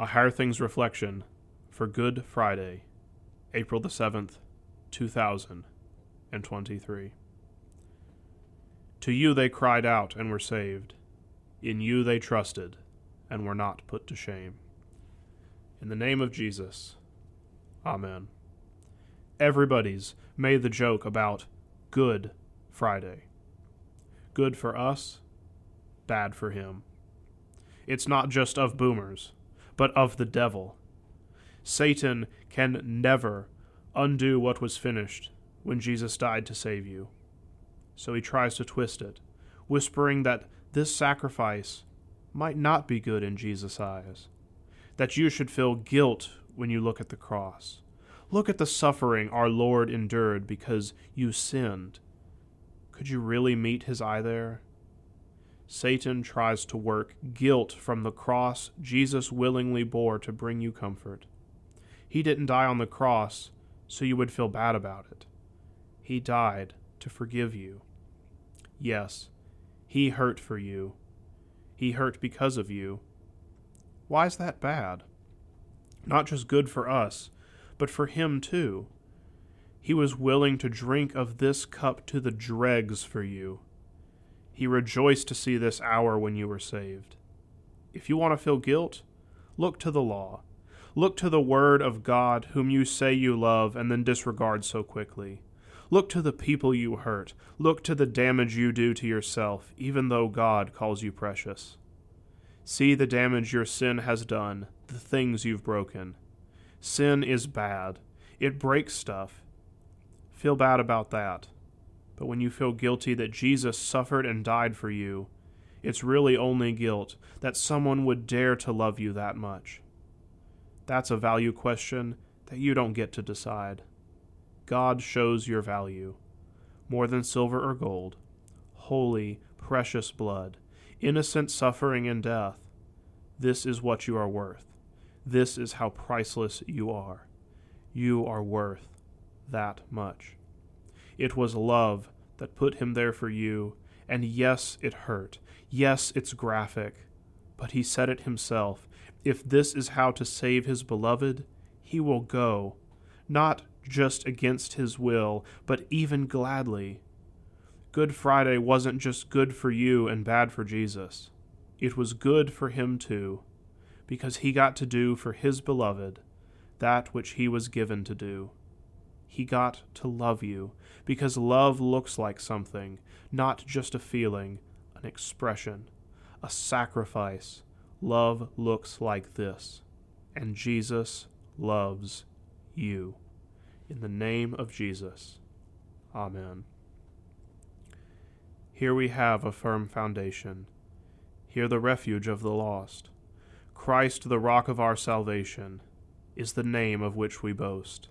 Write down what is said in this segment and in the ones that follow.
A Higher Things Reflection for Good Friday, April the 7th, 2023. To you they cried out and were saved. In you they trusted and were not put to shame. In the name of Jesus, Amen. Everybody's made the joke about Good Friday. Good for us, bad for him. It's not just of boomers, but of the devil. Satan can never undo what was finished when Jesus died to save you. So he tries to twist it, whispering that this sacrifice might not be good in Jesus' eyes, that you should feel guilt when you look at the cross. Look at the suffering our Lord endured because you sinned. Could you really meet his eye there? Satan tries to work guilt from the cross Jesus willingly bore to bring you comfort. He didn't die on the cross so you would feel bad about it. He died to forgive you. Yes, he hurt for you. He hurt because of you. Why is that bad? Not just good for us, but for him too. He was willing to drink of this cup to the dregs for you. He rejoiced to see this hour when you were saved. If you want to feel guilt, look to the law. Look to the Word of God, whom you say you love and then disregard so quickly. Look to the people you hurt. Look to the damage you do to yourself, even though God calls you precious. See the damage your sin has done, the things you've broken. Sin is bad, it breaks stuff. Feel bad about that. But when you feel guilty that Jesus suffered and died for you, it's really only guilt that someone would dare to love you that much. That's a value question that you don't get to decide. God shows your value. More than silver or gold, holy, precious blood, innocent suffering and death. This is what you are worth. This is how priceless you are. You are worth that much. It was love that put him there for you, and yes, it hurt. Yes, it's graphic. But he said it himself. If this is how to save his beloved, he will go, not just against his will, but even gladly. Good Friday wasn't just good for you and bad for Jesus. It was good for him too, because he got to do for his beloved that which he was given to do he got to love you, because love looks like something, not just a feeling, an expression, a sacrifice. Love looks like this, and Jesus loves you. In the name of Jesus, Amen. Here we have a firm foundation. Here the refuge of the lost. Christ, the rock of our salvation, is the name of which we boast.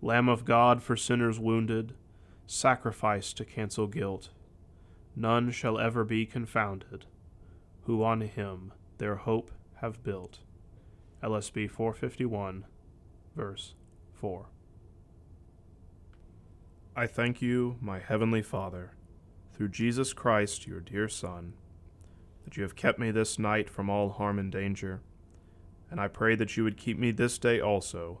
Lamb of God for sinners wounded, sacrifice to cancel guilt. None shall ever be confounded, who on him their hope have built. LSB 451, verse 4. I thank you, my heavenly Father, through Jesus Christ, your dear Son, that you have kept me this night from all harm and danger, and I pray that you would keep me this day also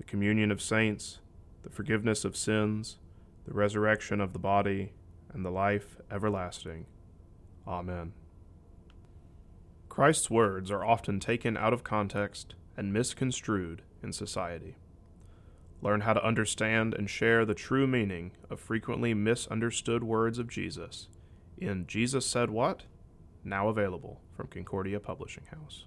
the communion of saints, the forgiveness of sins, the resurrection of the body, and the life everlasting. Amen. Christ's words are often taken out of context and misconstrued in society. Learn how to understand and share the true meaning of frequently misunderstood words of Jesus in Jesus Said What? Now available from Concordia Publishing House.